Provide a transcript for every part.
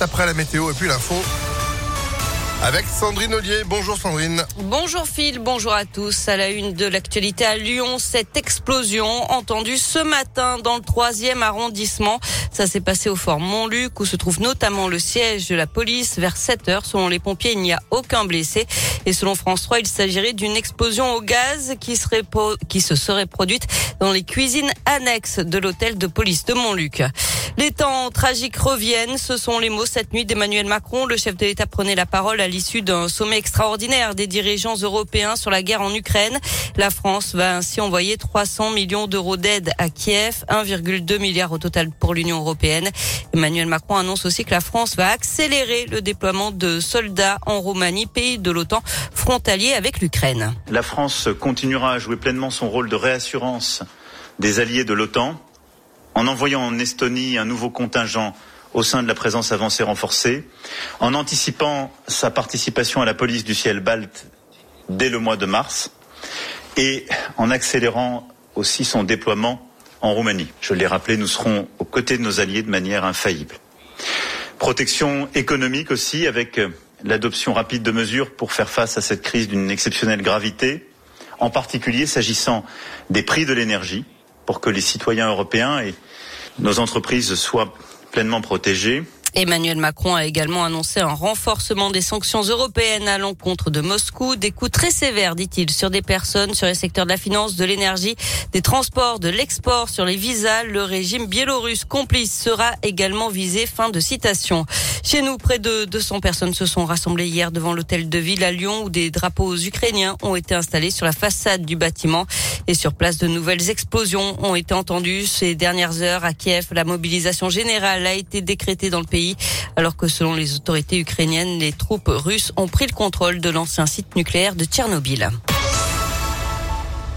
après la météo et puis l'info. Avec Sandrine Ollier. Bonjour Sandrine. Bonjour Phil, bonjour à tous. À la une de l'actualité à Lyon, cette explosion entendue ce matin dans le troisième arrondissement. Ça s'est passé au fort Montluc où se trouve notamment le siège de la police vers 7 heures. Selon les pompiers, il n'y a aucun blessé. Et selon France 3, il s'agirait d'une explosion au gaz qui serait, qui se serait produite dans les cuisines annexes de l'hôtel de police de Montluc. Les temps tragiques reviennent. Ce sont les mots cette nuit d'Emmanuel Macron. Le chef de l'État prenait la parole à l'issue d'un sommet extraordinaire des dirigeants européens sur la guerre en Ukraine. La France va ainsi envoyer 300 millions d'euros d'aide à Kiev, 1,2 milliard au total pour l'Union européenne. Emmanuel Macron annonce aussi que la France va accélérer le déploiement de soldats en Roumanie, pays de l'OTAN frontalier avec l'Ukraine. La France continuera à jouer pleinement son rôle de réassurance des alliés de l'OTAN en envoyant en Estonie un nouveau contingent au sein de la présence avancée renforcée, en anticipant sa participation à la police du ciel balte dès le mois de mars et en accélérant aussi son déploiement en Roumanie. Je l'ai rappelé, nous serons aux côtés de nos alliés de manière infaillible. Protection économique aussi avec l'adoption rapide de mesures pour faire face à cette crise d'une exceptionnelle gravité, en particulier s'agissant des prix de l'énergie, pour que les citoyens européens et nos entreprises soient pleinement protégées. Emmanuel Macron a également annoncé un renforcement des sanctions européennes à l'encontre de Moscou, des coups très sévères, dit-il, sur des personnes, sur les secteurs de la finance, de l'énergie, des transports, de l'export, sur les visas. Le régime biélorusse complice sera également visé. Fin de citation. Chez nous, près de 200 personnes se sont rassemblées hier devant l'hôtel de ville à Lyon où des drapeaux ukrainiens ont été installés sur la façade du bâtiment. Et sur place, de nouvelles explosions ont été entendues ces dernières heures à Kiev. La mobilisation générale a été décrétée dans le pays alors que selon les autorités ukrainiennes, les troupes russes ont pris le contrôle de l'ancien site nucléaire de Tchernobyl.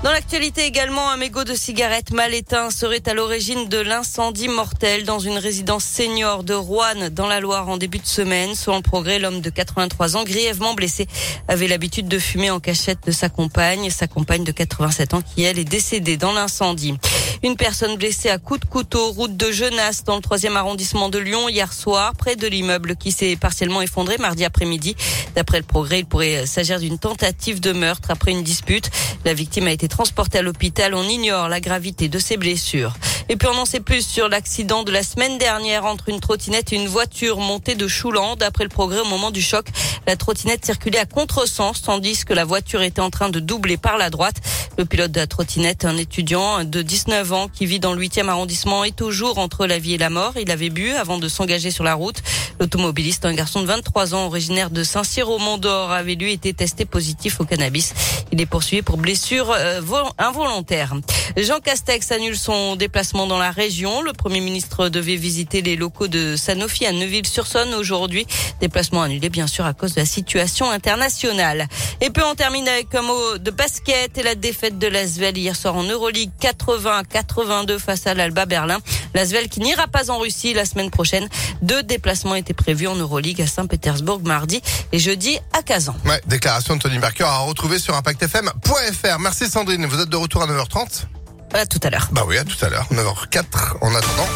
Dans l'actualité également, un mégot de cigarette mal éteint serait à l'origine de l'incendie mortel dans une résidence senior de Rouen dans la Loire en début de semaine. Selon le progrès, l'homme de 83 ans, grièvement blessé, avait l'habitude de fumer en cachette de sa compagne, sa compagne de 87 ans qui, elle, est décédée dans l'incendie. Une personne blessée à coups de couteau, route de Genasse, dans le troisième arrondissement de Lyon, hier soir, près de l'immeuble qui s'est partiellement effondré mardi après-midi. D'après le progrès, il pourrait s'agir d'une tentative de meurtre après une dispute. La victime a été transportée à l'hôpital. On ignore la gravité de ses blessures. Et puis on en sait plus sur l'accident de la semaine dernière entre une trottinette et une voiture montée de Chouland. D'après le progrès, au moment du choc, la trottinette circulait à contresens tandis que la voiture était en train de doubler par la droite. Le pilote de la trottinette, un étudiant de 19 ans qui vit dans le 8e arrondissement, est toujours entre la vie et la mort. Il avait bu avant de s'engager sur la route. L'automobiliste, un garçon de 23 ans originaire de Saint-Cyr au Mont-d'Or, avait lui été testé positif au cannabis. Il est poursuivi pour blessure euh, involontaire. Jean Castex annule son déplacement dans la région. Le Premier ministre devait visiter les locaux de Sanofi à Neuville-sur-Saône aujourd'hui. Déplacement annulé bien sûr à cause de la situation internationale. Et puis on termine avec un mot de basket et la défaite de l'Asvel hier soir en Euroleague 80 82 face à l'Alba Berlin. L'Asvel qui n'ira pas en Russie la semaine prochaine. Deux déplacements étaient prévus en Euroleague à Saint-Pétersbourg mardi et jeudi à Kazan. Ouais, déclaration de Tony Barker à retrouver sur impactfm.fr. Merci Sandrine. Vous êtes de retour à 9h30 À tout à l'heure. Bah oui, à tout à l'heure. 9h04 en attendant.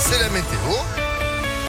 C'est la météo.